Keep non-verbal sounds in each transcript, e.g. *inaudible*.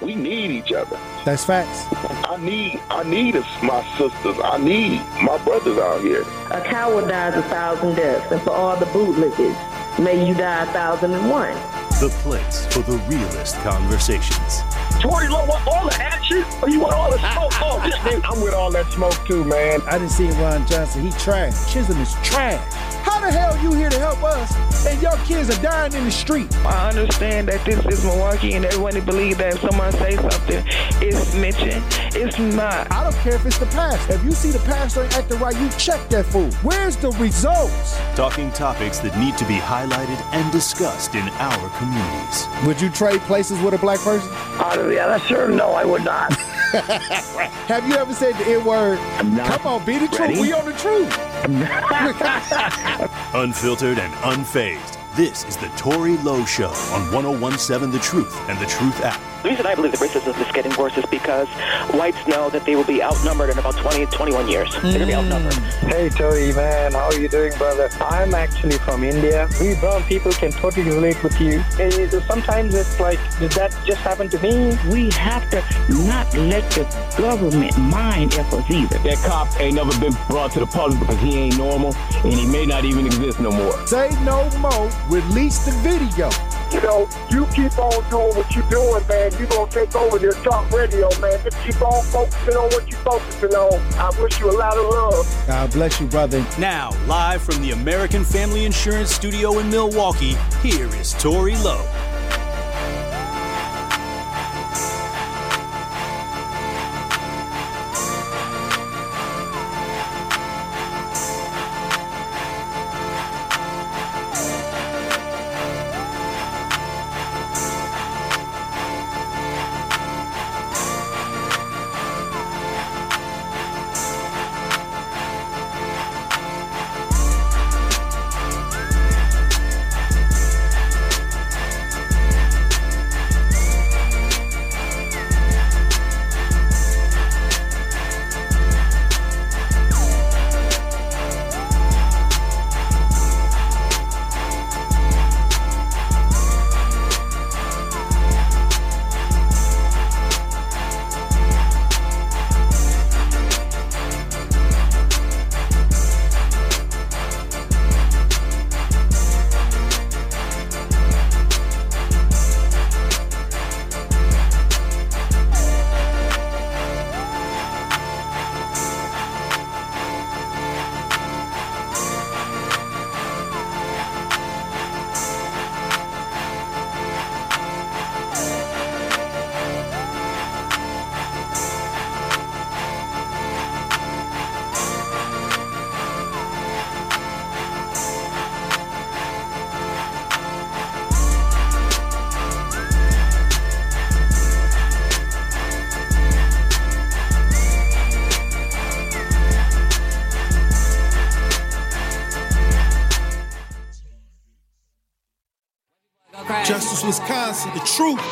We need each other. That's facts. I need I need my sisters. I need my brothers out here. A coward dies a thousand deaths, and for all the bootlickers, may you die a thousand and one. The place for the realest conversations. Tory Lowe want all the action, or you want all the smoke? Oh, this I'm with all that smoke too, man. I didn't see Ron Johnson. He trash. Chisholm is trash. How the hell you here to help us and your kids are dying in the street? I understand that this is Milwaukee and everyone believes that if someone say something, it's mentioned. It's not. I don't care if it's the past. If you see the pastor ain't acting right, you check that fool. Where's the results? Talking topics that need to be highlighted and discussed in our communities. Would you trade places with a black person? Uh, yeah, that's sure. No, I would not. *laughs* Have you ever said the N word? Come on, be the ready. truth. We on the truth. *laughs* Unfiltered and unfazed. This is the Tory Lowe Show on 1017 The Truth and The Truth app. The reason I believe the racism is getting worse is because whites know that they will be outnumbered in about 20, 21 years. They're going to be outnumbered. Hey Tory, man, how are you doing, brother? I'm actually from India. We brown people can totally relate with you. Eh, Sometimes it's like, did that just happen to me? We have to not let the government mind F us either. That cop ain't never been brought to the public because he ain't normal, and he may not even exist no more. Say no more. Release the video. You know, you keep on doing what you're doing, man. You're going to take over this talk radio, man. Just keep on focusing on what you're focusing on. I wish you a lot of love. God bless you, brother. Now, live from the American Family Insurance Studio in Milwaukee, here is Tory Lowe. The truth.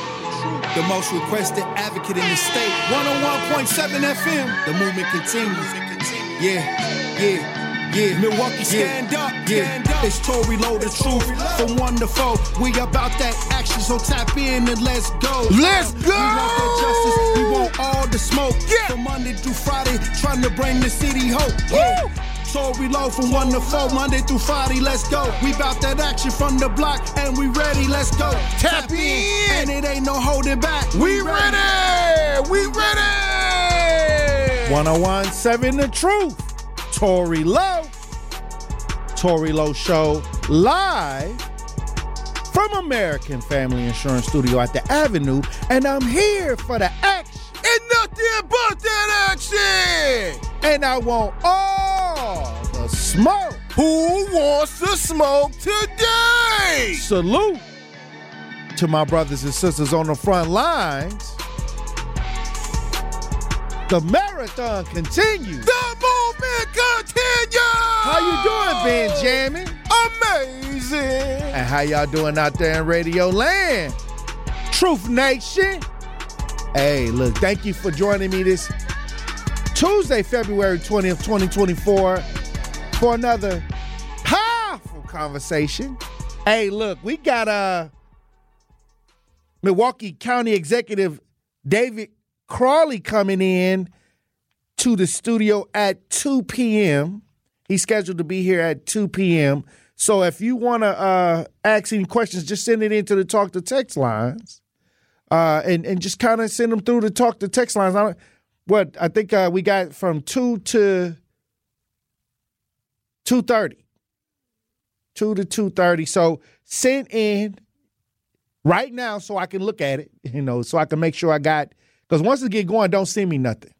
The most requested advocate in the state. 101.7 FM. The movement continues. Yeah, yeah, yeah. Milwaukee, stand up, stand up. It's Tory Lowe, the truth. From one to four. We about that action, so tap in and let's go. Let's go. We want that justice. We want all the smoke. From Monday through Friday, trying to bring the city hope. Yeah. Tory Lowe from one to four, Monday through Friday, let's go. We bout that action from the block, and we ready, let's go. Tap in. and it ain't no holding back. We ready. We ready. 1017 The Truth. Tory Lowe. Tory Lowe Show live from American Family Insurance Studio at the Avenue. And I'm here for the action. And nothing but that action. And I want all smoke. Who wants to smoke today? Salute to my brothers and sisters on the front lines. The marathon continues. The movement continues. How you doing, Benjamin? Amazing. And how y'all doing out there in Radio Land? Truth Nation. Hey, look, thank you for joining me this Tuesday, February 20th, 2024, for another powerful conversation. Hey, look, we got uh Milwaukee County Executive David Crowley coming in to the studio at 2 p.m. He's scheduled to be here at 2 p.m. So if you want to uh, ask any questions, just send it into the talk to text lines, uh, and and just kind of send them through the talk to text lines. I what I think uh, we got from two to two thirty, two to two thirty. So send in right now so I can look at it, *laughs* you know, so I can make sure I got. Because once it get going, don't send me nothing,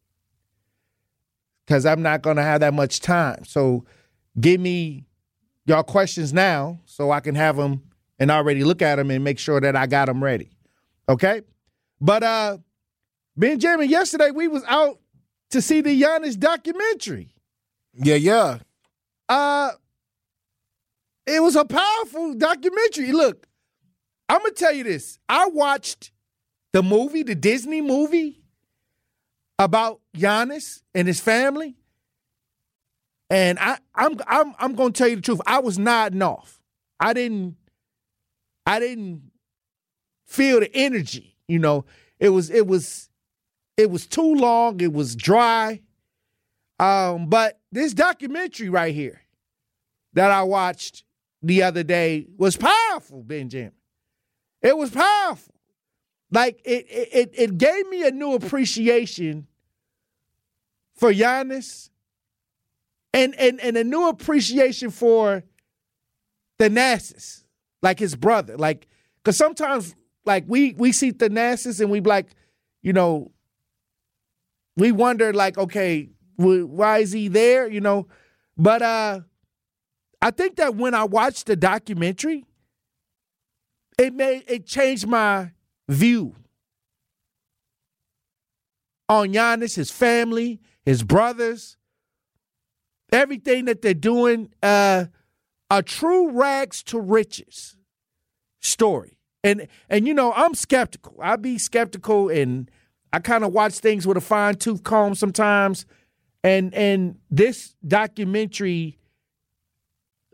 because I'm not gonna have that much time. So give me y'all questions now so I can have them and already look at them and make sure that I got them ready. Okay? But uh Benjamin, yesterday we was out to see the Giannis documentary. Yeah, yeah. Uh it was a powerful documentary. Look, I'm gonna tell you this. I watched the movie, the Disney movie about Giannis and his family. And I, I'm I'm I'm gonna tell you the truth. I was nodding off. I didn't I didn't feel the energy. You know, it was it was it was too long. It was dry. Um, but this documentary right here that I watched the other day was powerful, Benjamin. It was powerful. Like it it it gave me a new appreciation for Giannis and and and a new appreciation for Thanasis, like his brother. Like, cause sometimes like we we see Thanasis and we like, you know, we wonder like, okay, why is he there? You know, but uh, I think that when I watched the documentary, it made it changed my view on Giannis, his family, his brothers, everything that they're doing, uh, a true rags to riches story. And and you know, I'm skeptical. I be skeptical and I kind of watch things with a fine tooth comb sometimes. And and this documentary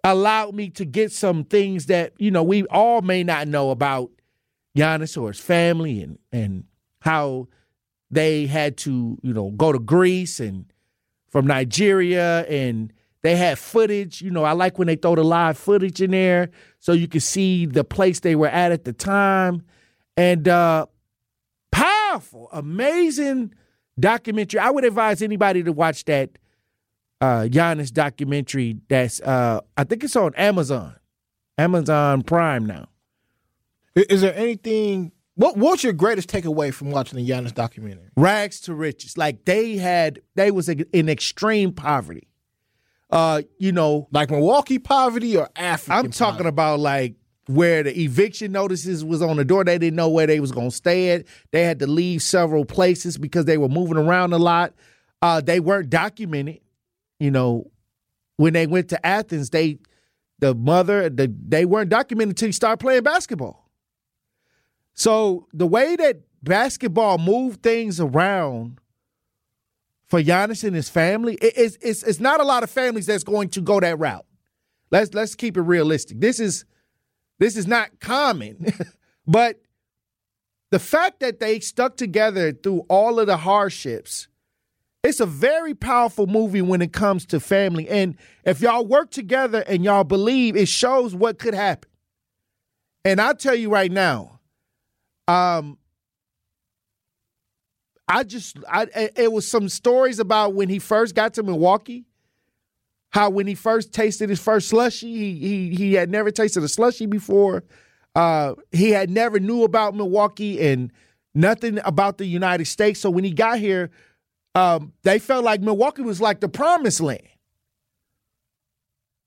allowed me to get some things that, you know, we all may not know about Giannis or his family and and how they had to, you know, go to Greece and from Nigeria and they had footage. You know, I like when they throw the live footage in there so you can see the place they were at at the time. And uh powerful, amazing documentary. I would advise anybody to watch that uh Giannis documentary that's uh I think it's on Amazon. Amazon Prime now. Is there anything what what's your greatest takeaway from watching the Giannis documentary? Rags to riches. Like they had, they was in extreme poverty. Uh, you know, like Milwaukee poverty or African. I'm talking poverty? about like where the eviction notices was on the door. They didn't know where they was gonna stay at. They had to leave several places because they were moving around a lot. Uh, they weren't documented. You know, when they went to Athens, they the mother, the they weren't documented until you start playing basketball. So the way that basketball moved things around for Giannis and his family, it, it's, it's it's not a lot of families that's going to go that route. Let's let's keep it realistic. This is this is not common, *laughs* but the fact that they stuck together through all of the hardships, it's a very powerful movie when it comes to family. And if y'all work together and y'all believe, it shows what could happen. And I'll tell you right now, um, I just I it was some stories about when he first got to Milwaukee, how when he first tasted his first slushy, he he he had never tasted a slushy before. Uh, he had never knew about Milwaukee and nothing about the United States. So when he got here, um, they felt like Milwaukee was like the promised land.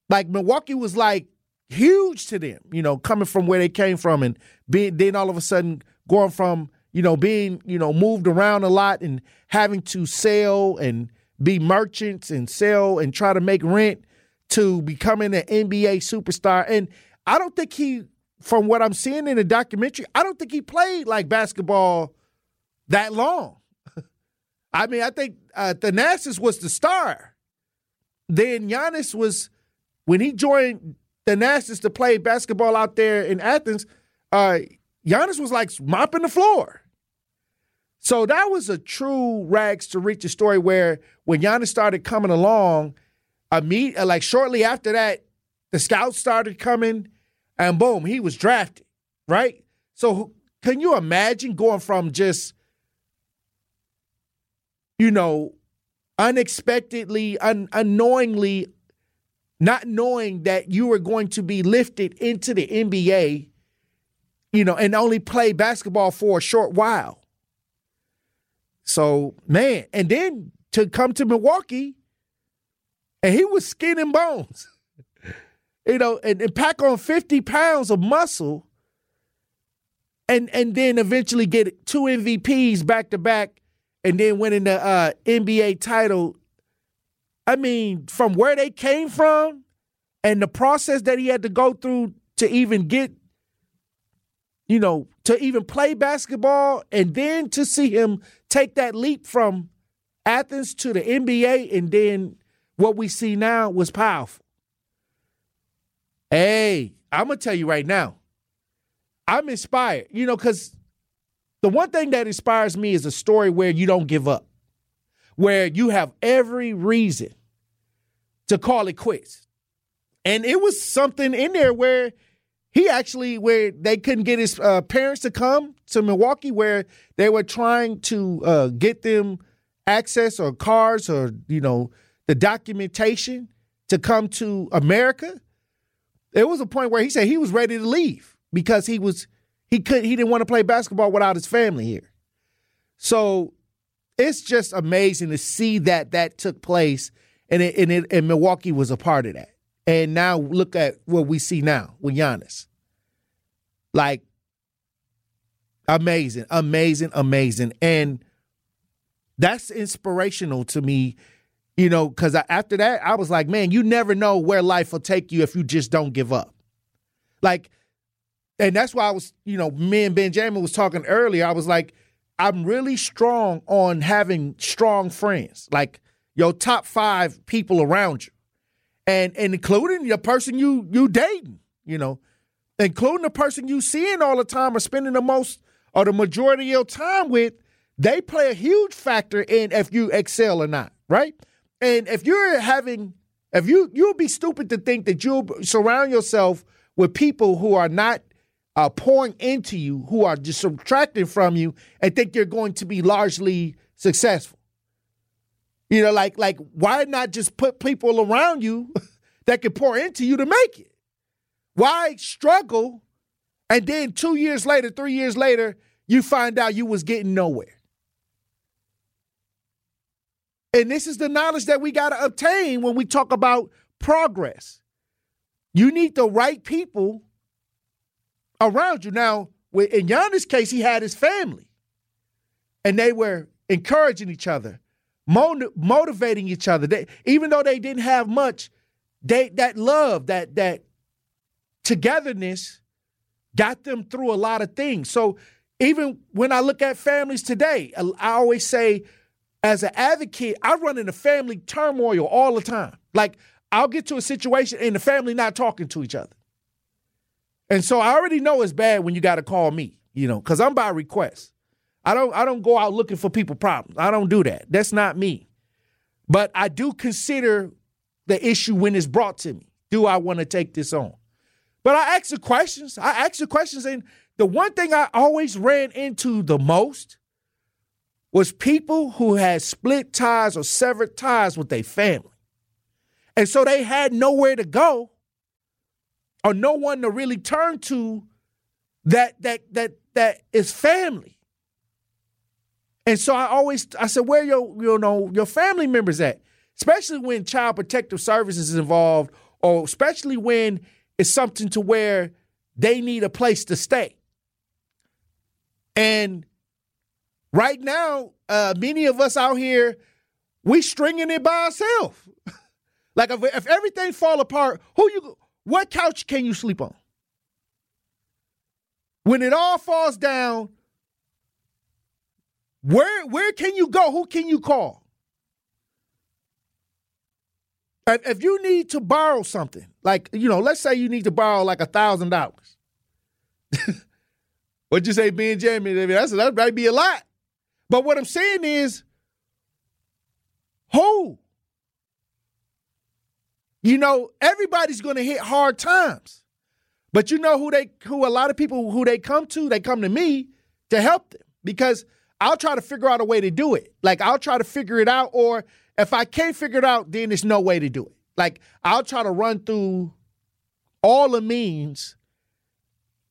Like Milwaukee was like huge to them, you know, coming from where they came from and being then all of a sudden going from, you know, being, you know, moved around a lot and having to sell and be merchants and sell and try to make rent to becoming an NBA superstar. And I don't think he, from what I'm seeing in the documentary, I don't think he played like basketball that long. *laughs* I mean, I think uh, Thanasis was the star. Then Giannis was, when he joined Thanasis to play basketball out there in Athens, uh, Giannis was like mopping the floor. So that was a true rags to riches story where when Giannis started coming along, meet uh, like shortly after that, the scouts started coming, and boom, he was drafted, right? So can you imagine going from just, you know, unexpectedly, un- unknowingly, not knowing that you were going to be lifted into the NBA, you know, and only play basketball for a short while. So, man, and then to come to Milwaukee, and he was skin and bones, *laughs* you know, and, and pack on 50 pounds of muscle and and then eventually get two MVPs back to back and then winning the uh, NBA title. I mean, from where they came from and the process that he had to go through to even get, you know, to even play basketball and then to see him take that leap from Athens to the NBA and then what we see now was powerful. Hey, I'm going to tell you right now, I'm inspired, you know, because the one thing that inspires me is a story where you don't give up, where you have every reason to call it quits. And it was something in there where he actually, where they couldn't get his uh, parents to come to Milwaukee, where they were trying to uh, get them access or cars or, you know, the documentation to come to America. There was a point where he said he was ready to leave because he was he could he didn't want to play basketball without his family here. So it's just amazing to see that that took place and it, and, it, and Milwaukee was a part of that. And now look at what we see now with Giannis. Like amazing, amazing, amazing. And that's inspirational to me, you know, because after that, I was like, man, you never know where life will take you if you just don't give up. Like and that's why I was, you know, me and Benjamin was talking earlier. I was like, I'm really strong on having strong friends, like your top five people around you, and and including the person you you dating, you know, including the person you seeing all the time or spending the most or the majority of your time with. They play a huge factor in if you excel or not, right? And if you're having, if you you'll be stupid to think that you'll surround yourself with people who are not uh, pouring into you who are just subtracting from you and think you're going to be largely successful. You know, like like why not just put people around you *laughs* that can pour into you to make it? Why struggle and then 2 years later, 3 years later, you find out you was getting nowhere? And this is the knowledge that we got to obtain when we talk about progress. You need the right people around you. Now, in Giannis' case, he had his family, and they were encouraging each other, motivating each other. They, even though they didn't have much, they that love, that that togetherness, got them through a lot of things. So even when I look at families today, I always say, as an advocate, I run into family turmoil all the time. Like I'll get to a situation and the family not talking to each other. And so I already know it's bad when you got to call me, you know, because I'm by request. I don't I don't go out looking for people problems. I don't do that. That's not me. But I do consider the issue when it's brought to me. Do I want to take this on? But I ask the questions. I ask the questions, and the one thing I always ran into the most was people who had split ties or severed ties with their family. And so they had nowhere to go or no one to really turn to that that that that is family. And so I always I said, where your you know your family members at? Especially when child protective services is involved, or especially when it's something to where they need a place to stay. And right now, uh, many of us out here, we stringing it by ourselves. *laughs* like if, if everything fall apart, who you what couch can you sleep on? When it all falls down, where where can you go? Who can you call? If you need to borrow something, like you know, let's say you need to borrow like a thousand dollars. *laughs* What'd you say, Benjamin? That's that might be a lot. But what I'm saying is, who? You know, everybody's going to hit hard times. But you know who they who a lot of people who they come to, they come to me to help them because I'll try to figure out a way to do it. Like I'll try to figure it out or if I can't figure it out, then there's no way to do it. Like I'll try to run through all the means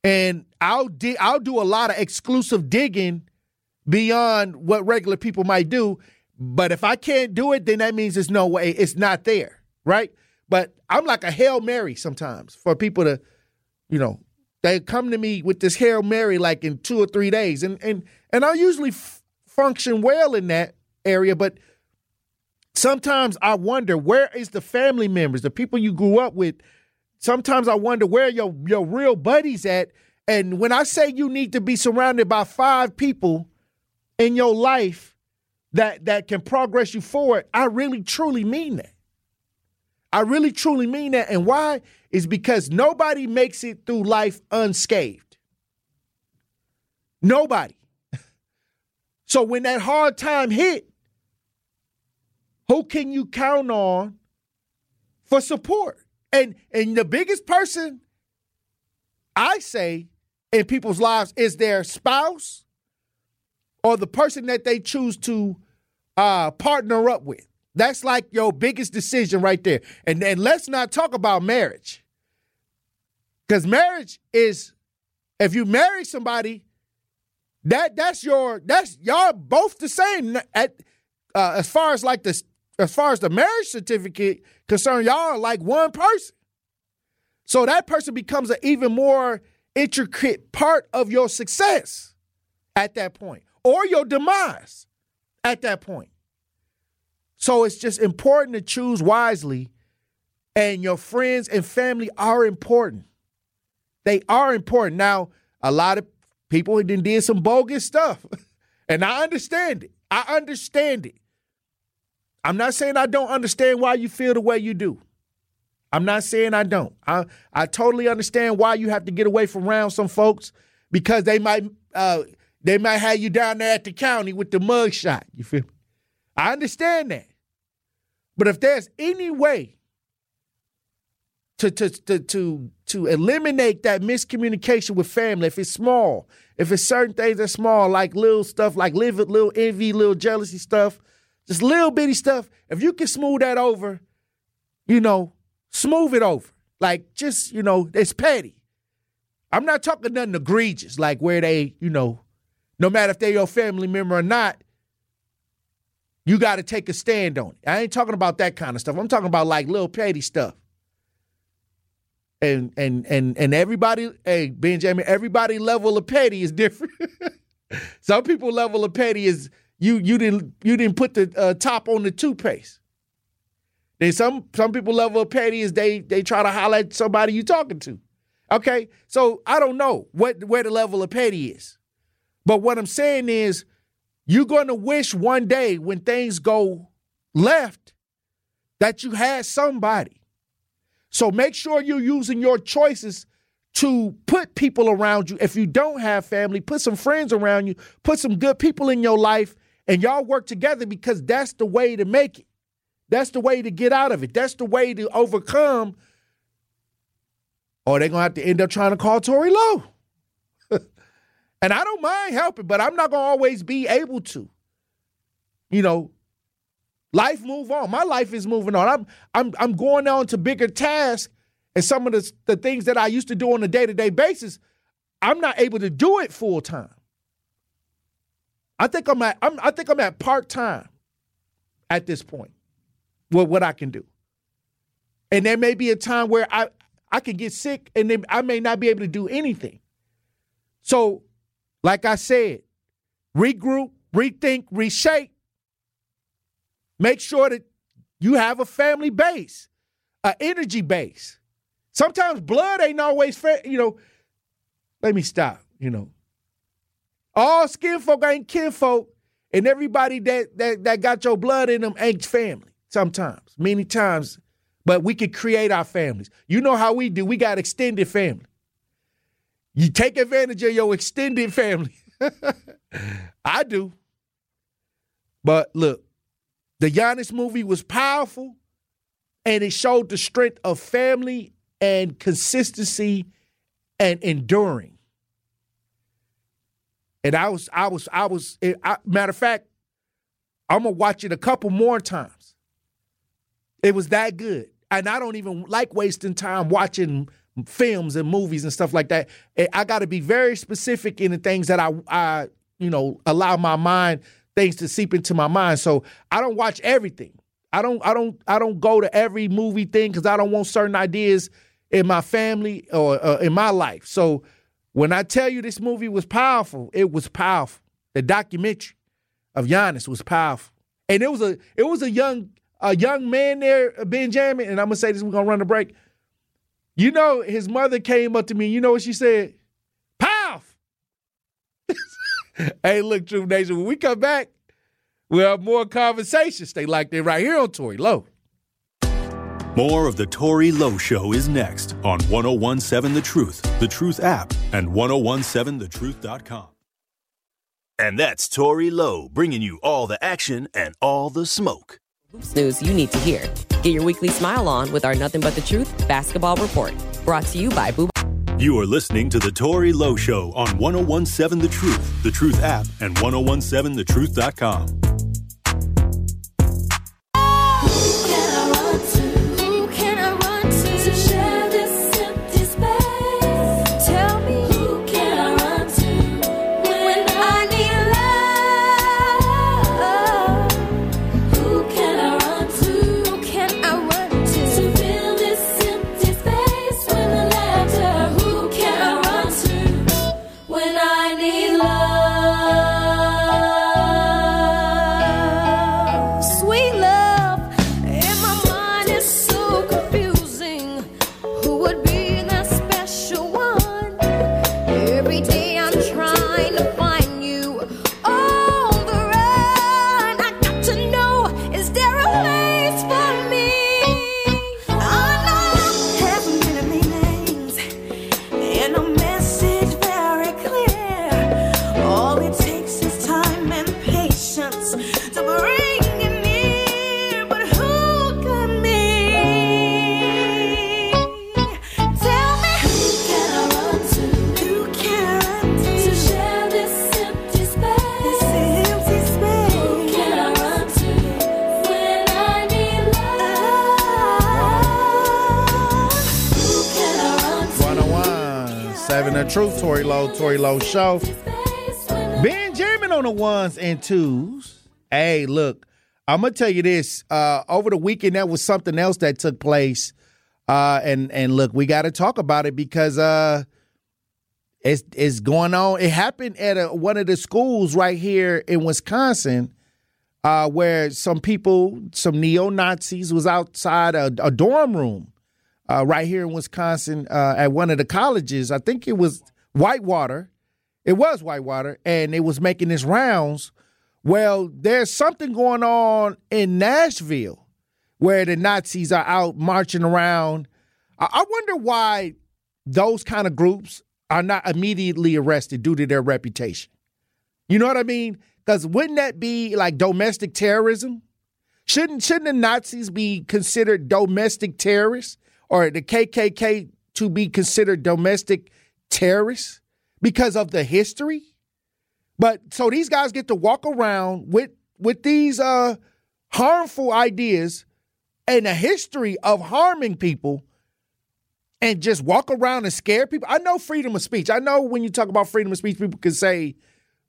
and I'll di- I'll do a lot of exclusive digging beyond what regular people might do. But if I can't do it, then that means there's no way it's not there, right? But I'm like a hail mary sometimes for people to, you know, they come to me with this hail mary like in two or three days, and and and I usually f- function well in that area, but sometimes I wonder where is the family members, the people you grew up with. Sometimes I wonder where your your real buddies at. And when I say you need to be surrounded by five people in your life that that can progress you forward, I really truly mean that. I really truly mean that. And why? Is because nobody makes it through life unscathed. Nobody. *laughs* So when that hard time hit, who can you count on for support? And and the biggest person I say in people's lives is their spouse or the person that they choose to uh, partner up with. That's like your biggest decision right there. And and let's not talk about marriage. Cuz marriage is if you marry somebody that that's your that's y'all both the same at uh, as far as like the as far as the marriage certificate concerned y'all are like one person. So that person becomes an even more intricate part of your success at that point or your demise at that point. So it's just important to choose wisely, and your friends and family are important. They are important. Now, a lot of people did some bogus stuff, *laughs* and I understand it. I understand it. I'm not saying I don't understand why you feel the way you do. I'm not saying I don't. I I totally understand why you have to get away from around some folks because they might uh, they might have you down there at the county with the mug shot. You feel me? I understand that. But if there's any way to to to to to eliminate that miscommunication with family, if it's small, if it's certain things that's small, like little stuff, like little, little envy, little jealousy stuff, just little bitty stuff, if you can smooth that over, you know, smooth it over. Like just, you know, it's petty. I'm not talking nothing egregious, like where they, you know, no matter if they're your family member or not, you got to take a stand on it. I ain't talking about that kind of stuff. I'm talking about like little petty stuff. And and and and everybody, hey Benjamin, everybody level of petty is different. *laughs* Some people level of petty is you you didn't you didn't put the uh, top on the toothpaste. Then some some people level of petty is they they try to holler at somebody you talking to. Okay, so I don't know what where the level of petty is, but what I'm saying is you're going to wish one day when things go left that you had somebody. So make sure you're using your choices to put people around you. If you don't have family, put some friends around you, put some good people in your life, and y'all work together because that's the way to make it. That's the way to get out of it. That's the way to overcome. Or they're going to have to end up trying to call Tory Lowe. And I don't mind helping, but I'm not gonna always be able to. You know, life move on. My life is moving on. I'm I'm I'm going on to bigger tasks, and some of the the things that I used to do on a day to day basis, I'm not able to do it full time. I think I'm at I'm, I think I'm at part time at this point. With what I can do, and there may be a time where I I can get sick, and then I may not be able to do anything. So like I said, regroup, rethink, reshape. Make sure that you have a family base, an energy base. Sometimes blood ain't always fair, you know. Let me stop, you know. All skin folk ain't kin folk, and everybody that, that that got your blood in them ain't family. Sometimes, many times, but we can create our families. You know how we do. We got extended family. You take advantage of your extended family. *laughs* I do. But look, the Giannis movie was powerful and it showed the strength of family and consistency and enduring. And I was, I was, I was, eh, I, matter of fact, I'm gonna watch it a couple more times. It was that good. And I don't even like wasting time watching films and movies and stuff like that. I got to be very specific in the things that I, I, you know, allow my mind things to seep into my mind. So I don't watch everything. I don't, I don't, I don't go to every movie thing because I don't want certain ideas in my family or uh, in my life. So when I tell you this movie was powerful, it was powerful. The documentary of Giannis was powerful, and it was a, it was a young, a young man there, Benjamin. And I'm gonna say this, we're gonna run a break. You know, his mother came up to me. And you know what she said? Pow! *laughs* hey, look, True Nation, when we come back, we'll have more conversations. Stay like that right here on Tory Lowe. More of the Tory Lowe Show is next on 1017 The Truth, The Truth app, and 1017thetruth.com. And that's Tory Lowe bringing you all the action and all the smoke. News you need to hear. Get your weekly smile on with our Nothing But the Truth basketball report. Brought to you by Boo. You are listening to The Tory Lowe Show on 1017 The Truth, The Truth app, and 1017thetruth.com. Truth, Tory Lowe Show. Benjamin on the ones and twos. Hey, look, I'm gonna tell you this. Uh, over the weekend, that was something else that took place. Uh, and and look, we got to talk about it because uh, it's it's going on. It happened at a, one of the schools right here in Wisconsin, uh, where some people, some neo Nazis, was outside a, a dorm room uh, right here in Wisconsin uh, at one of the colleges. I think it was Whitewater. It was Whitewater, and it was making its rounds. Well, there's something going on in Nashville where the Nazis are out marching around. I wonder why those kind of groups are not immediately arrested due to their reputation. You know what I mean? Because wouldn't that be like domestic terrorism? Shouldn't shouldn't the Nazis be considered domestic terrorists? or the KKK to be considered domestic terrorists because of the history. But so these guys get to walk around with with these uh, harmful ideas and a history of harming people and just walk around and scare people. I know freedom of speech. I know when you talk about freedom of speech, people can say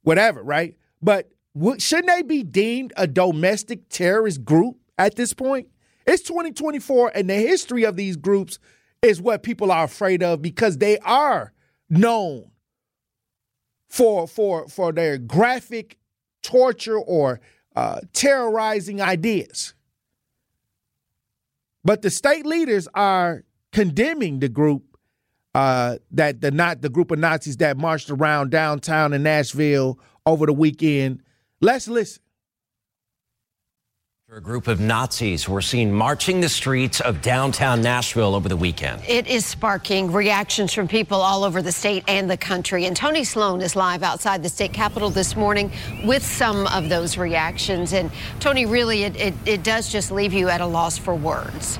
whatever, right? But shouldn't they be deemed a domestic terrorist group at this point? It's 2024, and the history of these groups is what people are afraid of because they are known for for for their graphic torture or uh, terrorizing ideas. But the state leaders are condemning the group uh, that the not the group of Nazis that marched around downtown in Nashville over the weekend. Let's listen. A group of Nazis were seen marching the streets of downtown Nashville over the weekend. It is sparking reactions from people all over the state and the country. And Tony Sloan is live outside the state capitol this morning with some of those reactions. And Tony, really, it, it, it does just leave you at a loss for words.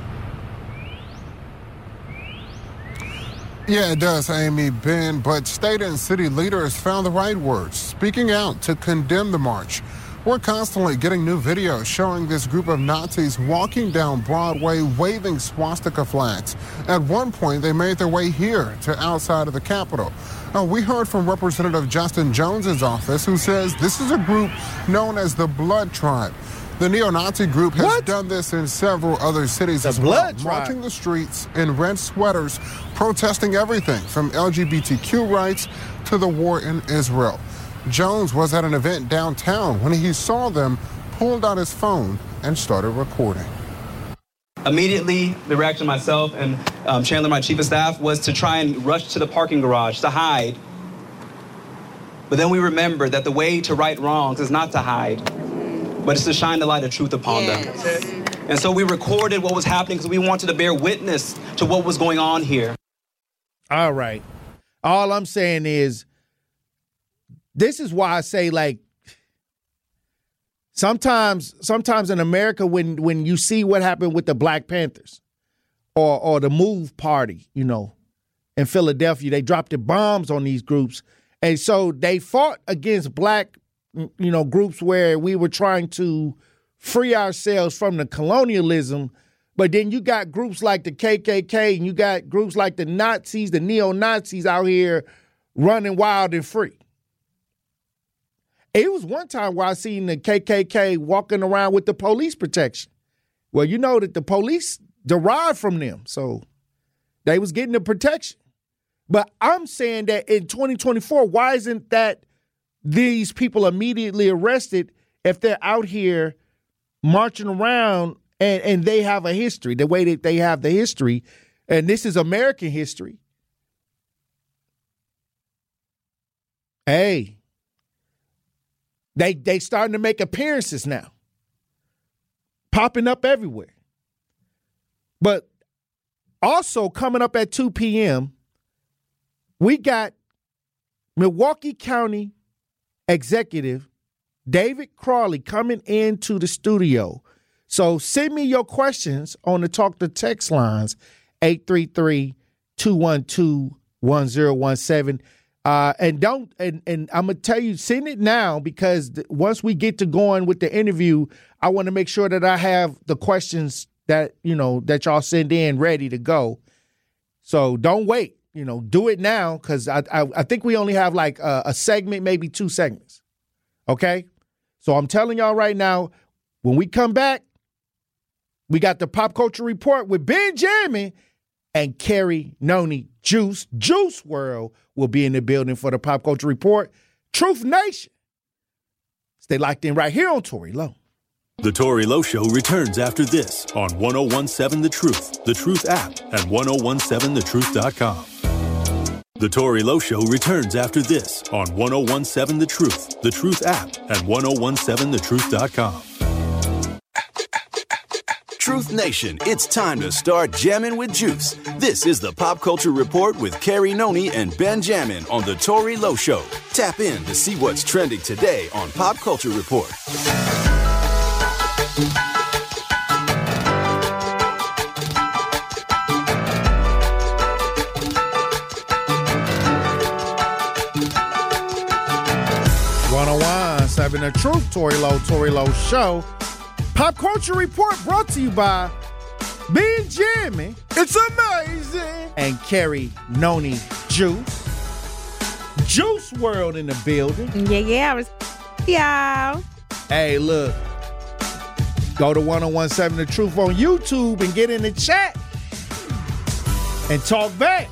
Yeah, it does, Amy Ben. But state and city leaders found the right words, speaking out to condemn the march. We're constantly getting new videos showing this group of Nazis walking down Broadway waving swastika flags. At one point, they made their way here to outside of the Capitol. Uh, we heard from Representative Justin Jones's office, who says this is a group known as the Blood Tribe. The neo-Nazi group has what? done this in several other cities the as blood well, tribe. marching the streets in red sweaters, protesting everything from LGBTQ rights to the war in Israel. Jones was at an event downtown when he saw them, pulled out his phone, and started recording. Immediately, the reaction of myself and um, Chandler, my chief of staff, was to try and rush to the parking garage to hide. But then we remembered that the way to right wrongs is not to hide, but it's to shine the light of truth upon yes. them. And so we recorded what was happening because we wanted to bear witness to what was going on here. All right. All I'm saying is this is why I say like sometimes sometimes in America when when you see what happened with the Black Panthers or or the Move Party, you know, in Philadelphia, they dropped the bombs on these groups. And so they fought against black mm, you know groups where we were trying to free ourselves from the colonialism but then you got groups like the KKK and you got groups like the Nazis, the neo Nazis out here running wild and free. It was one time where I seen the KKK walking around with the police protection. Well, you know that the police derived from them, so they was getting the protection. But I'm saying that in 2024, why isn't that these people immediately arrested if they're out here marching around and, and they have a history, the way that they have the history, and this is American history. Hey, they they starting to make appearances now. Popping up everywhere. But also coming up at 2 p.m., we got Milwaukee County Executive David Crowley coming into the studio. So send me your questions on the Talk to Text lines 833 212 1017. Uh, and don't and and I'm gonna tell you, send it now because th- once we get to going with the interview, I want to make sure that I have the questions that you know that y'all send in ready to go. So don't wait, you know, do it now because I, I, I think we only have like a, a segment, maybe two segments. Okay, so I'm telling y'all right now, when we come back, we got the pop culture report with Ben Benjamin and Carrie Noni Juice. Juice World will be in the building for the Pop Culture Report. Truth Nation. Stay locked in right here on Tory Lowe. The Tory Lowe Show returns after this on 1017 The Truth, The Truth app, and 1017thetruth.com. The Tory Lowe Show returns after this on 1017 The Truth, The Truth app, and 1017thetruth.com. Truth Nation, it's time to start jamming with juice. This is the Pop Culture Report with Carrie Noni and Benjamin on The Tory Lowe Show. Tap in to see what's trending today on Pop Culture Report. One on one, seven the truth, Tory Lowe, Tory Lowe Show. Pop Culture Report brought to you by Benjamin. It's amazing. And Carrie Noni Juice. Juice WRLD in the building. Yeah, yeah. I was, y'all. Hey, look. Go to 1017 The Truth on YouTube and get in the chat and talk back.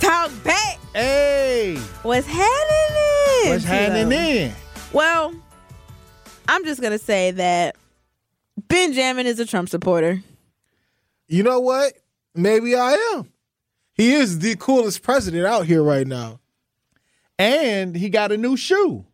Talk back. Hey. What's happening? What's happening? Well, I'm just going to say that Benjamin is a Trump supporter. You know what? Maybe I am. He is the coolest president out here right now. And he got a new shoe.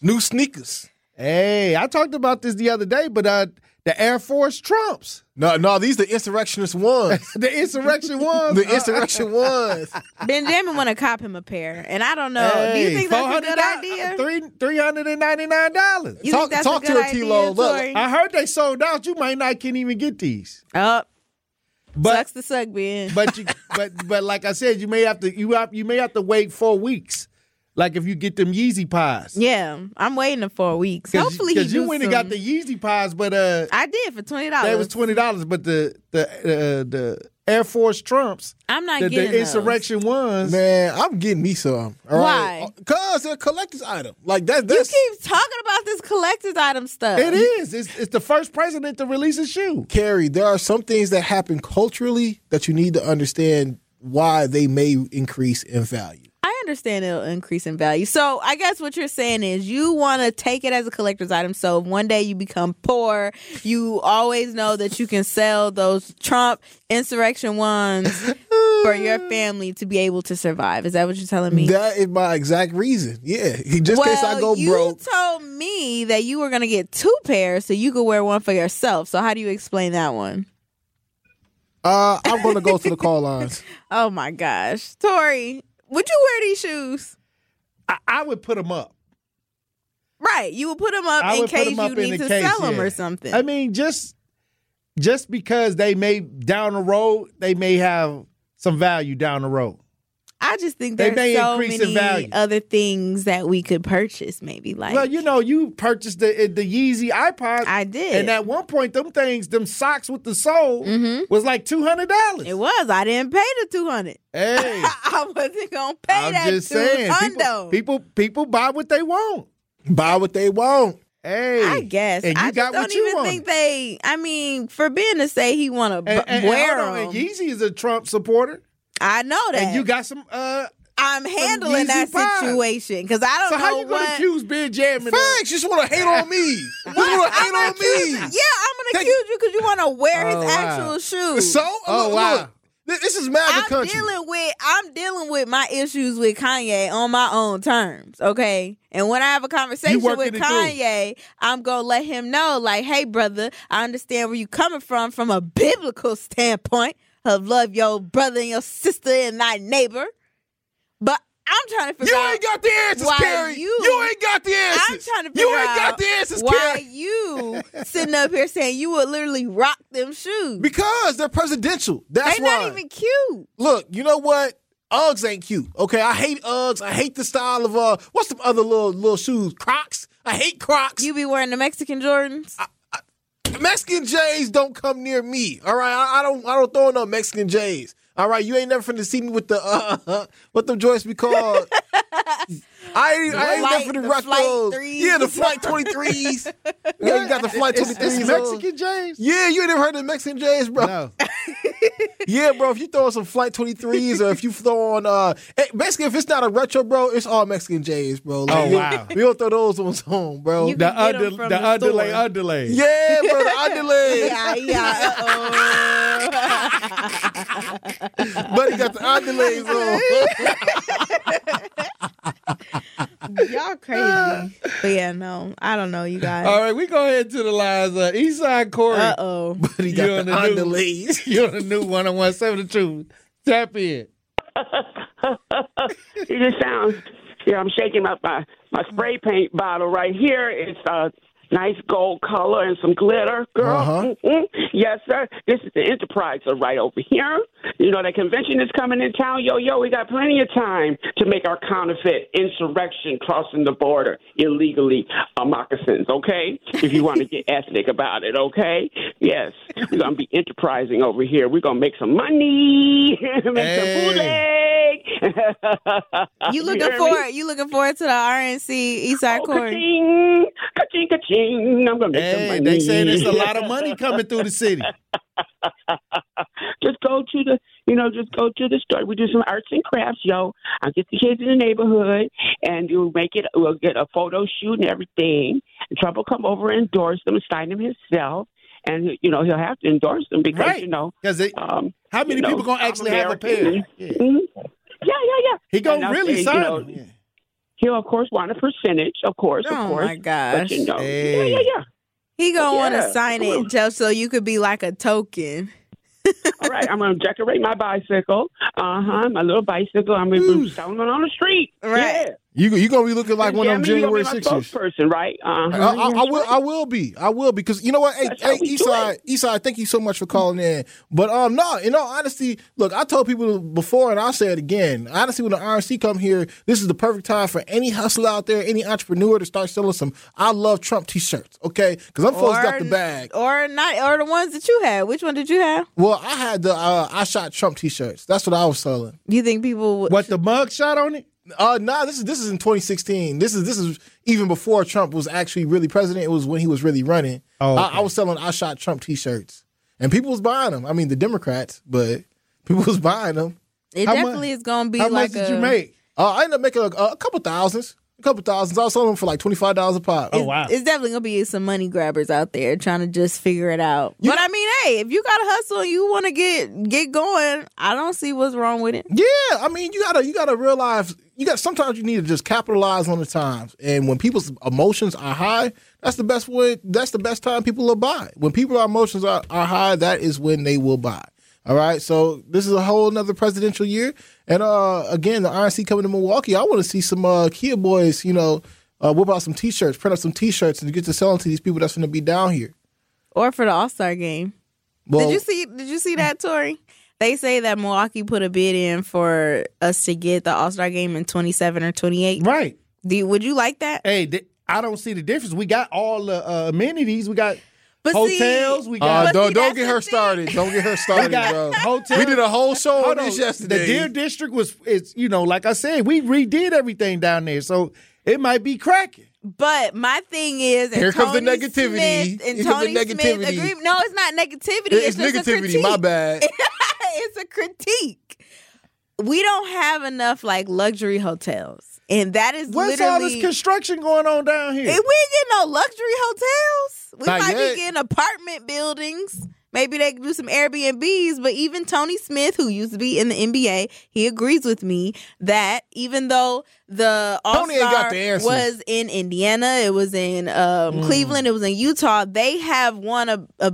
New sneakers. Hey, I talked about this the other day, but uh, the Air Force trumps. No, no, these the insurrectionist ones. *laughs* the insurrection ones. the insurrection *laughs* ones. Benjamin want to cop him a pair, and I don't know. Do you Hey, think that's a good $400 idea? Uh, three three hundred and ninety nine dollars. You think that's a good idea, Tory? I heard they sold out. You might not can even get these. Up. But, Sucks to suck, Ben. But you, but but like I said, you may have to you have, you may have to wait four weeks. Like if you get them Yeezy pies. Yeah, I'm waiting for four weeks. Cause, Hopefully, because you do went and got the Yeezy pies, but uh, I did for twenty dollars. that was twenty dollars. But the the uh, the Air Force trumps. I'm not the, getting the those. insurrection ones. Man, I'm getting me some. all right? Why? Cause they're a collector's item. Like that. You That's keep talking about this collector's item stuff. It is. It's, it's the first president to release a shoe. Carrie, there are some things that happen culturally that you need to understand why they may increase in value. Understand it'll increase in value. So I guess what you're saying is you want to take it as a collector's item. So if one day you become poor, you always know that you can sell those Trump insurrection ones for your *laughs* family to be able to survive. Is that what you're telling me? That is my exact reason. Yeah, just in well, case I go you broke. You told me that you were going to get two pairs so you could wear one for yourself. So how do you explain that one? Uh, I'm going to go to the call lines. *laughs* Oh my gosh, Tory, would you wear these shoes? I, I would put them up. Right, you would put them up I in case up you in need to case, sell them yeah. or something. I mean, just just because they may down the road, they may have some value down the road. I just think They there's may so increase in many value. other things that we could purchase. Maybe like well, you know, you purchased the the Yeezy iPod. I did. and at one point, them things, them socks with the sole, was like two hundred dollars. Mm-hmm. it was. I didn't pay the two hundred. Hey, *laughs* I wasn't gonna pay I'm that just saying, people, people people buy what they want. Buy what they want. Hey, I guess. and you I got don't what you even want. think they. I mean, for Ben to say he want to and- wear them, Yeezy is a Trump supporter, I know that. and you got some. uh I'm handling that pies. situation because I don't So know how you what. gonna accuse Ben Jammin? Thanks. You just want to hate on me. *laughs* You want to hate on me. Yeah, I'm gonna accuse you because you want to wear his Oh, wow. actual shoes. So, Oh, look, wow. look, this this is MAGA I'm country. dealing with I'm dealing with my issues with Kanye on my own terms, okay? And when I have a conversation with. Kanye, I'm gonna let him know, like, hey, brother, I understand where you coming from from a biblical standpoint of love your brother and your sister and thy neighbor. But I'm trying to figure You out ain't got the answers, why Carrie. You, You ain't got the answers. I'm trying to figure. You figure ain't out got the answers, why Carrie. you sitting up here saying you would literally rock them shoes. Because they're presidential. That's they why. not even cute. Look, you know what? Uggs ain't cute. Okay, I hate Uggs. I hate the style of uh, what's some other little little shoes? Crocs. I hate Crocs. You be wearing the Mexican Jordans? Mexican J's don't come near me. All right, I, I don't I don't throw no Mexican J's. All right, you ain't never finna see me with the uh, *laughs* what them joints be called. *laughs* I ain't, I ain't Flight- never finna the rock Flight those. threes. Yeah, the *laughs* flight twenty threes. *laughs* yeah, you got the flight It's, it's. Mexican James. Yeah, you ain't never heard of Mexican J's, bro. No. *laughs* Yeah, bro. If you throw on some Flight 23s or if you throw on, uh, eh, basically, if it's not a retro, bro, it's all Mexican J's, bro. Oh, we- wow. We don't throw those ones on, bro. You The can get 'em under from the the underlay underlay. yeah, bro, the underlay. Yeah, yeah. Uh-oh. Buddy got the underlays on. Y'all crazy. but yeah, no, I don't know, you guys. All right, we go ahead to the lines. Uh, Eastside Corey. Uh oh. Buddy got You're the on the new- *laughs* You're on the new 1017 The Truth. Tap in. *laughs* it just sounds. Yeah, I'm shaking up my my spray paint bottle right here. It's a nice gold color and some glitter, girl. Uh-huh. Mhm. Yes, sir. This is the Enterprise right over here. You know the convention is coming in town. Yo, yo, we got plenty of time to make our counterfeit insurrection crossing the border illegally uh, moccasins. Okay, if you want to get *laughs* ethnic about it. Okay. Yes, we're gonna be enterprising over here. We're gonna make some money, *laughs* make Hey. some bootleg. *laughs* You looking hear me? forward? You looking forward to the RNC Eastside Oh, Corey? ka-ching, ka-ching, ka-ching. I'm gonna make some money. they say there's a *laughs* lot of money coming through the city. just go to the, you know, just go to the store. We do some arts and crafts, yo. I'll get the kids in the neighborhood, and you'll make it. We'll get a photo shoot and everything. And Trump will come over and endorse them, sign them himself, and you know he'll have to endorse them because Right. you know. Because Um, how many you know, people gonna actually have a American. pair? Yeah. Mhm. Yeah, yeah, yeah. He gonna really sign them. Yeah. he'll of course want a percentage, of course, of course. Oh my gosh. But you know, Hey. yeah, yeah, yeah. He gonna want to sign it on. just so you could be like a token. *laughs* All right, I'm gonna decorate my bicycle. Uh huh, my little bicycle. I'm gonna be selling it on the street. Right. Yeah. You you gonna be looking like one of them Jeremy, you gonna January be my sixes. spokesperson, right? Uh I, huh. I, I will. I will be. I will because you know what? Hey, hey, we Eastside, Eastside. Thank you so much for calling in. But um, no. In all honesty, look, I told people before, and I'll say it again. Honestly, when the RNC come here, this is the perfect time for any hustler out there, any entrepreneur to start selling some "I love Trump" T-shirts. Okay, because I'm folks got the bag. Or not, or the ones that you had. Which one did you have? Well, I had the uh, "I shot Trump" T-shirts. That's what I was selling. You think people would? What the mug shot on it? Uh, nah, this is this is in 2016. This is this is even before Trump was actually really president. It was when he was really running. Oh, I, okay. I was selling I shot Trump T-shirts, and people was buying them. I mean, the Democrats, but *laughs* people was buying them. It How mu- definitely is gonna be How like much did you make? Uh, I ended up making a, a couple thousands. A couple thousands. I was selling them for like twenty five dollars a pop. Oh wow! It's, it's definitely gonna be some money grabbers out there trying to just figure it out. but I mean, hey, if you got to hustle and you want to get get going, I don't see what's wrong with it. Yeah, I mean, you gotta you gotta realize you got sometimes you need to just capitalize on the times, and when people's emotions are high, that's the best way. That's the best time people will buy. When people emotions are, are high, that is when they will buy. All right, so this is a whole another presidential year, and uh again, the RNC coming to Milwaukee. I want to see some uh Kia boys, you know, uh, whip out some T-shirts, print up some T-shirts, and get to selling to these people that's going to be down here. Or for the All Star game. Well, did you see? Did you see that, Tory? They say that Milwaukee put a bid in for us to get the All Star game in twenty seven or twenty eight. Right. Do you, would you like that? Hey, th- I don't see the difference. We got all the uh, amenities. We got But see- hotels. we Uh, got. don't don't get her started. Don't get her started, got bro. hotels. We did a whole show on this yesterday. The Deer District was, it's you know, like I said, we redid everything down there, so it might be cracking. But my thing is, and Here comes the negativity. Smith and Here comes the Tony Smith negativity. agree. No, it's not negativity. It's It's, just a negativity, critique. my bad. *laughs* it's a critique. We don't have enough like luxury hotels, and that is What's all this construction going on down here? We ain't getting no luxury hotels. We Not might yet. be getting apartment buildings. Maybe they can do some Airbnbs, but even Tony Smith, who used to be in the NBA, he agrees with me that even though the All Tony ain't got Star was in Indiana, it was in um, Mm. Cleveland, it was in Utah, they have won a, a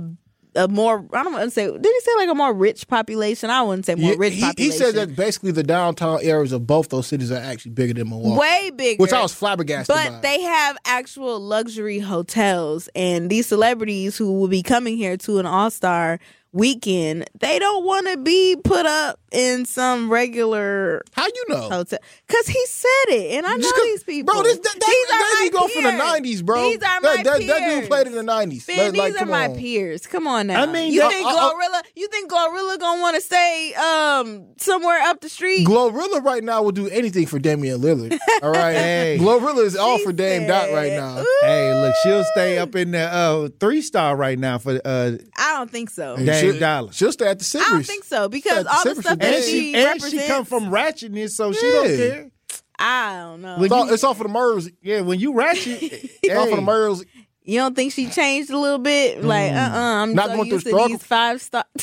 a more I don't want to say did he say like a more rich population? I wouldn't say more Yeah, rich he, population. he said that basically the downtown areas of both those cities are actually bigger than Milwaukee. Way bigger. Which I was flabbergasted But by. they have actual luxury hotels, and these celebrities who will be coming here to an All Star weekend, they don't want to be put up in some regular. How you know? Hotel because he said it, and I know Just 'cause- these people. Bro, this that, that, these are that my dude go from the nineties, bro. These are that, my that, that peers. dude played in the nineties. Ben, like, these are my on. peers. Come on now. I mean, you uh, think uh, uh, Glorilla? You think Glorilla gonna want to stay um somewhere up the street? Glorilla right now will do anything for Damian Lillard. *laughs* All right, Hey. Glorilla is all for Dame Dot right now. Hey, look, she'll stay up in the uh, three star right now for uh, I don't think so. Dame she'll- Dollar. She'll stay at the Simmers. I don't think so because all the stuff today. that And she, she and she come from ratchetness, so she don't care. I don't know. When It's all, you- it's all for the Murs. Yeah, when you ratchet, *laughs* It's all for the hey, Murs. You don't think she changed a little bit? Like, uh, uh-uh, I'm Not so going through used to struggle. these five star, *laughs*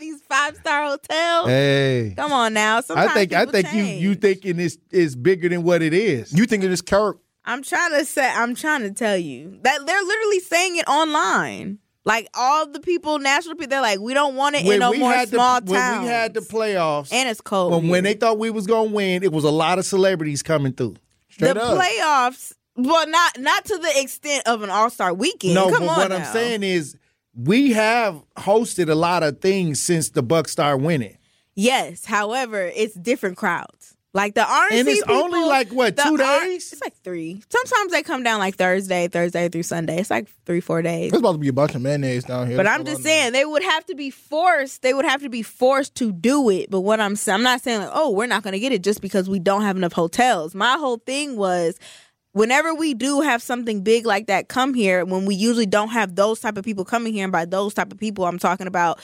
these five star hotels. Hey, Come on now. I think I think you change. you thinking it's is bigger than what it is. You thinking it is Kirk? I'm trying to say. I'm trying to tell you that they're literally saying it online. Like all the people, national people, they're like, we don't want it in no more small the, towns. when we had the playoffs, and it's cold. when, when they thought we was gonna win, it was a lot of celebrities coming through. Straight the up. playoffs, well, not not to the extent of an All Star weekend. No, Come but on what now. I'm saying is we have hosted a lot of things since the Bucks start winning. Yes, however, it's different crowds. Like the RNC And it's people, only like, what, two R- days? It's like three. Sometimes they come down like Thursday, Thursday through Sunday. It's like three, four days. There's about to be a bunch of mayonnaise down here. But That's I'm just saying they would have to be forced. They would have to be forced to do it. But what I'm saying, I'm not saying like, oh, we're not going to get it just because we don't have enough hotels. My whole thing was whenever we do have something big like that come here, when we usually don't have those type of people coming here, and by those type of people, I'm talking about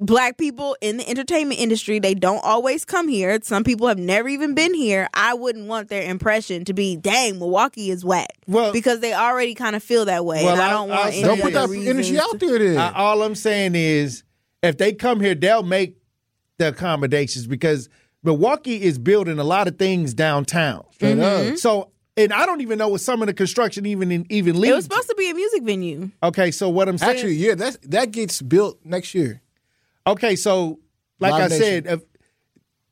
black people in the entertainment industry. They don't always come here. Some people have never even been here. I wouldn't want their impression to be, dang, Milwaukee is whack. Well, because they already kind of feel that way. Well, and I don't I'll want say any Don't put that energy to- out there. Then I, all I'm saying is if they come here, they'll make the accommodations because Milwaukee is building a lot of things downtown. Straight Mhm. So, and I don't even know what some of the construction even in, even leads. It was supposed to be a music venue. Okay, so what I'm saying, Actually, yeah, that that gets built next year. Okay, so like Live I Nation. said, if,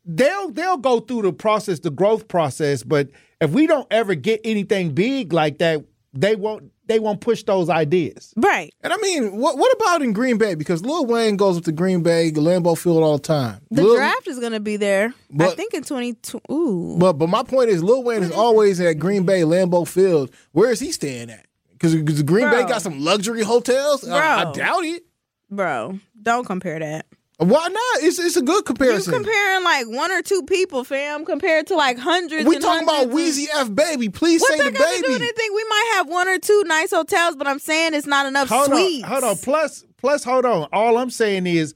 they'll they'll go through the process, the growth process, but if we don't ever get anything big like that, they won't they won't push those ideas. Right. And I mean, what what about in Green Bay? Because Lil Wayne goes up to Green Bay, Lambeau Field all the time. The Lil- draft is going to be there. But, I think in 22. Ooh. But but my point is, Lil Wayne is always at Green Bay, Lambeau Field. Where is he staying at? Because Green Bay got some luxury hotels. I, I doubt it. Bro, don't compare that. Why not? It's it's a good comparison. You comparing like one or two people, fam, compared to like hundreds. we and talking about hundreds Weezy F Baby. Please What say that the got to do baby. anything? We might have one or two nice hotels, but I'm saying it's not enough Hold suites. on, hold on. Plus, plus, hold on. All I'm saying is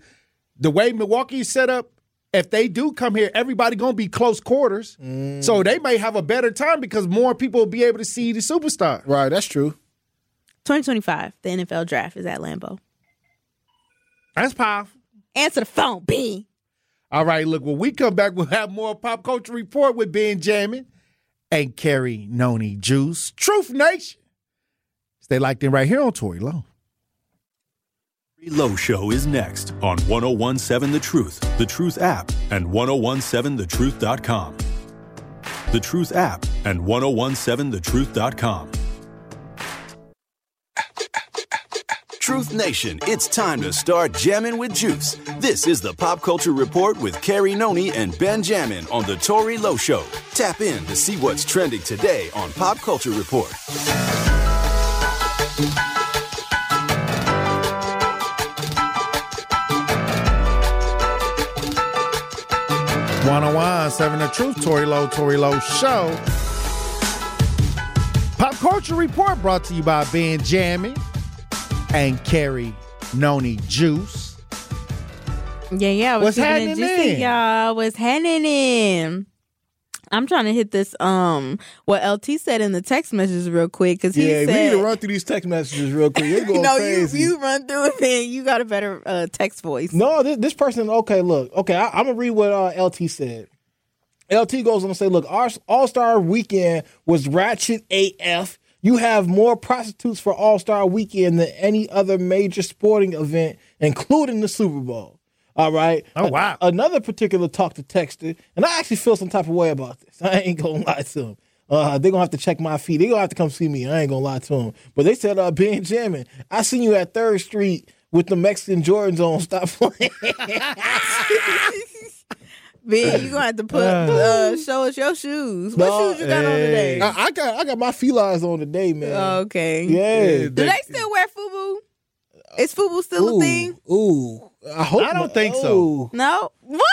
the way Milwaukee's set up. If they do come here, everybody gonna be close quarters, Mm. so they may have a better time because more people will be able to see the superstar. Right, that's true. 2025, the NFL draft is at Lambeau. That's powerful. Answer the phone, B. All right, look, when we come back, we'll have more pop culture report with Ben Benjamin and Carrie Noni Juice. Truth Nation. Stay locked in right here on Tory Low. Low Show is next on 1017 The Truth, The Truth app, and 1017thetruth.com. The Truth app and 1017thetruth.com. Truth Nation, it's time to start jamming with Juice. This is the Pop Culture Report with Carrie Noni and Ben Benjamin on The Tory Low Show. Tap in to see what's trending today on Pop Culture Report. One on one, seven the truth, Tory Low, Tory Low Show. Pop Culture Report brought to you by Ben Benjamin and Carrie Noni Juice. Yeah, yeah. I was What's happening juicy, y'all? What's happening? I'm trying to hit this. Um, what LT said in the text messages real quick because he yeah, we need to run through these text messages real quick. They're *laughs* going "No, you crazy. you run through it, man. You got a better uh, text voice." No, this, this person. Okay, look. Okay, I, I'm gonna read what uh, LT said. LT goes on to say, "Look, our All Star Weekend was ratchet AF. You have more prostitutes for All Star Weekend than any other major sporting event, including the Super Bowl." All right. Oh, wow. another particular talk to texter, and I actually feel some type of way about this. *laughs* I ain't gonna lie to him. Uh, they're gonna have to check my feet. They're gonna have to come see me. I ain't gonna lie to them. But they said, uh, *laughs* Benjamin, I seen you at Third Street with the Mexican Jordans on. Stop playing. *laughs* Ben, *laughs* you gonna have to put uh, show us your shoes. What No, shoes you got on today? I, I got I got my felines on today, man. okay. Yeah. Do they still wear FUBU? Is FUBU still Ooh, a thing? Ooh, I hope. I don't not. think so. Ooh. No.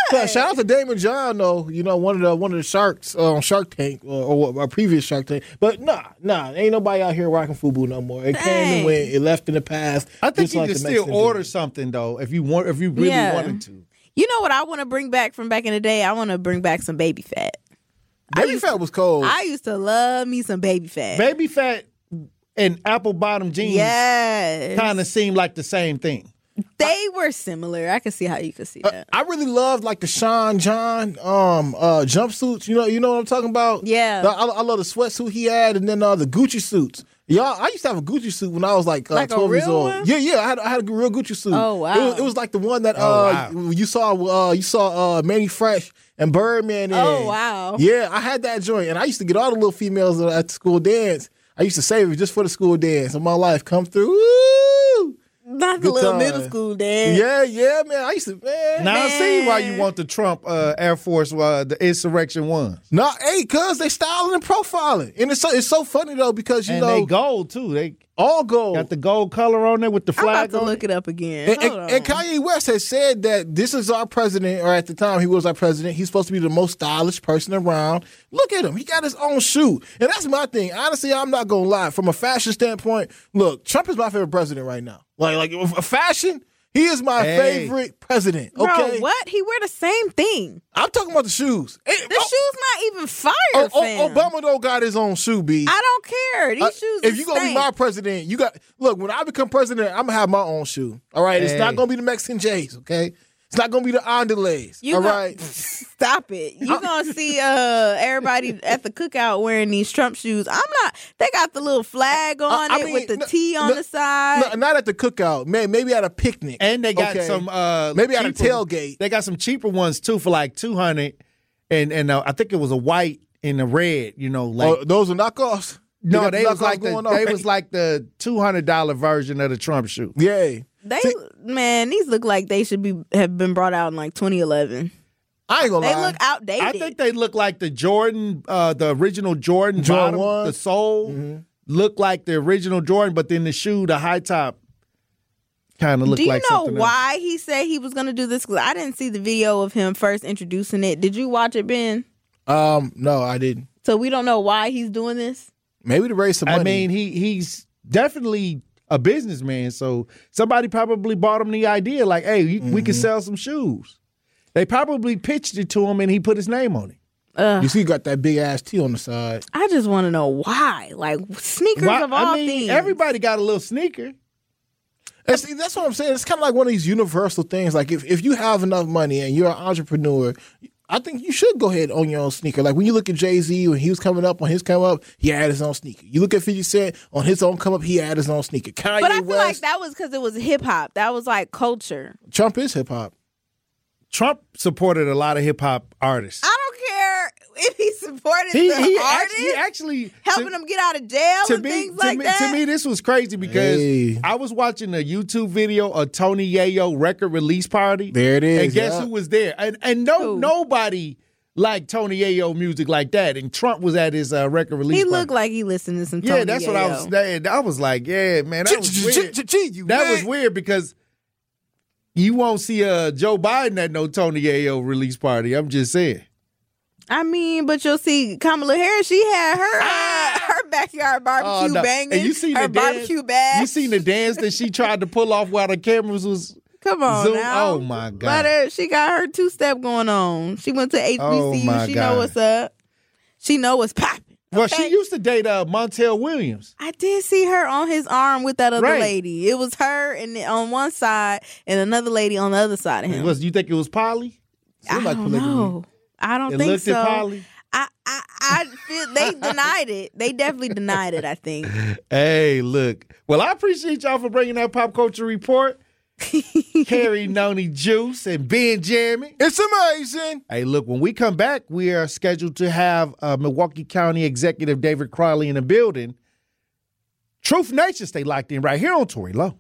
So, What? shout out to Daymond John though. You know one of the one of the sharks uh, on Shark Tank or, or, a previous Shark Tank. But nah, nah, ain't nobody out here rocking FUBU no more. It came and went. It left in the past. I think just you like can still Mexican order did. something though if you want if you really Yeah. wanted to. You know what I want to bring back from back in the day? I want to bring back some Baby Phat. Baby Phat was cold. I used to love me some Baby Phat. Baby Phat and apple bottom jeans Yes. kind of seem like the same thing. They were similar. I can see how you could see that. I really loved like the Sean John um uh jumpsuits. You know, you know what I'm talking about? Yeah. I, I love the sweatsuit he had, and then uh, the Gucci suits. Y'all, I used to have a Gucci suit when I was like, uh, Like a 12 years old. one? Yeah, yeah, I had I had a real Gucci suit. Oh, wow. It was, it was like the one that Oh, uh you saw uh you saw uh Mannie Fresh and Birdman. In. Oh, wow. Yeah, I had that joint, and I used to get all the little females at the school dance. I used to save it just for the school dance. And my life come through. Woo! Not the little time. middle school dance. Yeah, yeah, man. I used to man. Now I see why you want the Trump uh, Air Force uh, the insurrection ones. No, hey, cuz they styling and profiling. And it's so it's so funny though, because you and know they gold too. They all gold. got the gold color on there with the flag. I'm about to on look it up again. And, and- and. Kanye West has said that this is our president, or at the time he was our president. He's supposed to be the most stylish person around. Look at him; he got his own shoe, and that's my thing. Honestly, I'm not gonna lie. From a fashion standpoint, look, Trump is my favorite president right now. Like, like a fashion, he is my Hey. favorite president. Bro, Okay, what? He wear the same thing. I'm talking about the shoes. Hey, The shoes not even fire, oh, oh. Obama don't got his own shoe, B. I don't care. These Uh, shoes. if you gonna be my president, you got look. When I become president, I'm gonna have my own shoe. All right, it's not gonna be the Mexican J's. Okay, It's not gonna be the Andalays. You all gon- right. *laughs* Stop it. You're gonna see uh everybody at the cookout wearing these Trump shoes. I'm not they got the little flag on I it mean, with the no- T on no- the side. No, not at the cookout. Man, maybe at a picnic. And they got Okay. some uh maybe at a tailgate. They got some cheaper ones too for like two hundred, and and uh, I think it was a white and a red. You know, like oh, those are knockoffs. no, got they the was like knockoffs the going on. they was like the two hundred dollar version of the Trump shoe. Yay. They man, these look like they should be have been brought out in like 2011. I ain't gonna They lie. They look outdated. I think they look like the Jordan, uh, the original Jordan, Jordan bottom, one? the sole look like the original Jordan, but then the shoe, the high top, kind of look like that. Do you like know something else. why he said he was gonna do this? Because I didn't see the video of him first introducing it. Did you watch it, Ben? Um, no, I didn't. So we don't know why he's doing this. Maybe to raise some money. I mean, he he's definitely a businessman, so somebody probably bought him the idea, like, "Hey, you, we Mm-hmm. can sell some shoes." They probably pitched it to him, and he put his name on it. Ugh. you see, he got that big ass T on the side. I just want to know why. Like sneakers Why- of all I mean, things. everybody got a little sneaker. And see, that's what I'm saying. It's kind of like one of these universal things. Like if, if you have enough money and you're an entrepreneur, I think you should go ahead and own your own sneaker. Like when you look at Jay Z when he was coming up on his come up, he had his own sneaker. You look at Fifty Cent on his own come up, he had his own sneaker. Kanye But I feel West, like that was because it was hip hop. That was like culture. Trump is hip hop. Trump supported a lot of hip hop artists. I don't *laughs* if he supported He the he artist, actually, he actually helping to- them get out of jail to and me, things to like me, that. to me, this was crazy because Hey. I was watching a YouTube video of Tony Yayo record release party. There it is, And guess yeah. who was there? And and no Who? nobody liked Tony Yayo music like that. And Trump was at his uh, record release. he party. looked like he listened to some. Yeah, Tony that's what I was Yayo. saying. I was like, yeah, man, that was weird. That was weird because you won't see uh, Joe Biden at no Tony Yayo release party. I'm just saying. I mean, but you'll see Kamala Harris. She had her uh, *laughs* her backyard barbecue Oh, no. banging. And you seen her the dance- barbecue bag. You seen the dance that she tried to pull off while the cameras was Come on zoom? now. Oh my god! Let her. She got her two step going on. She went to HBCU. Oh, she God. know what's up. She know what's popping. Well, she used to date uh, Montel Williams. I did see her on his arm with that other Right. lady. It was her and on one side and another lady on the other side of him. Was you think it was Polly? I don't know. I don't It think looked so. at Polly. I, I, I feel they denied it. They definitely denied it. I think. *laughs* Hey, look. Well, I appreciate y'all for bringing that pop culture report. *laughs* Carrie Noni Juice and Benjamin. It's amazing. Hey, look, when we come back, we are scheduled to have uh, Milwaukee County Executive David Crowley in the building. Truth Nation stay locked in right here on Tory Low.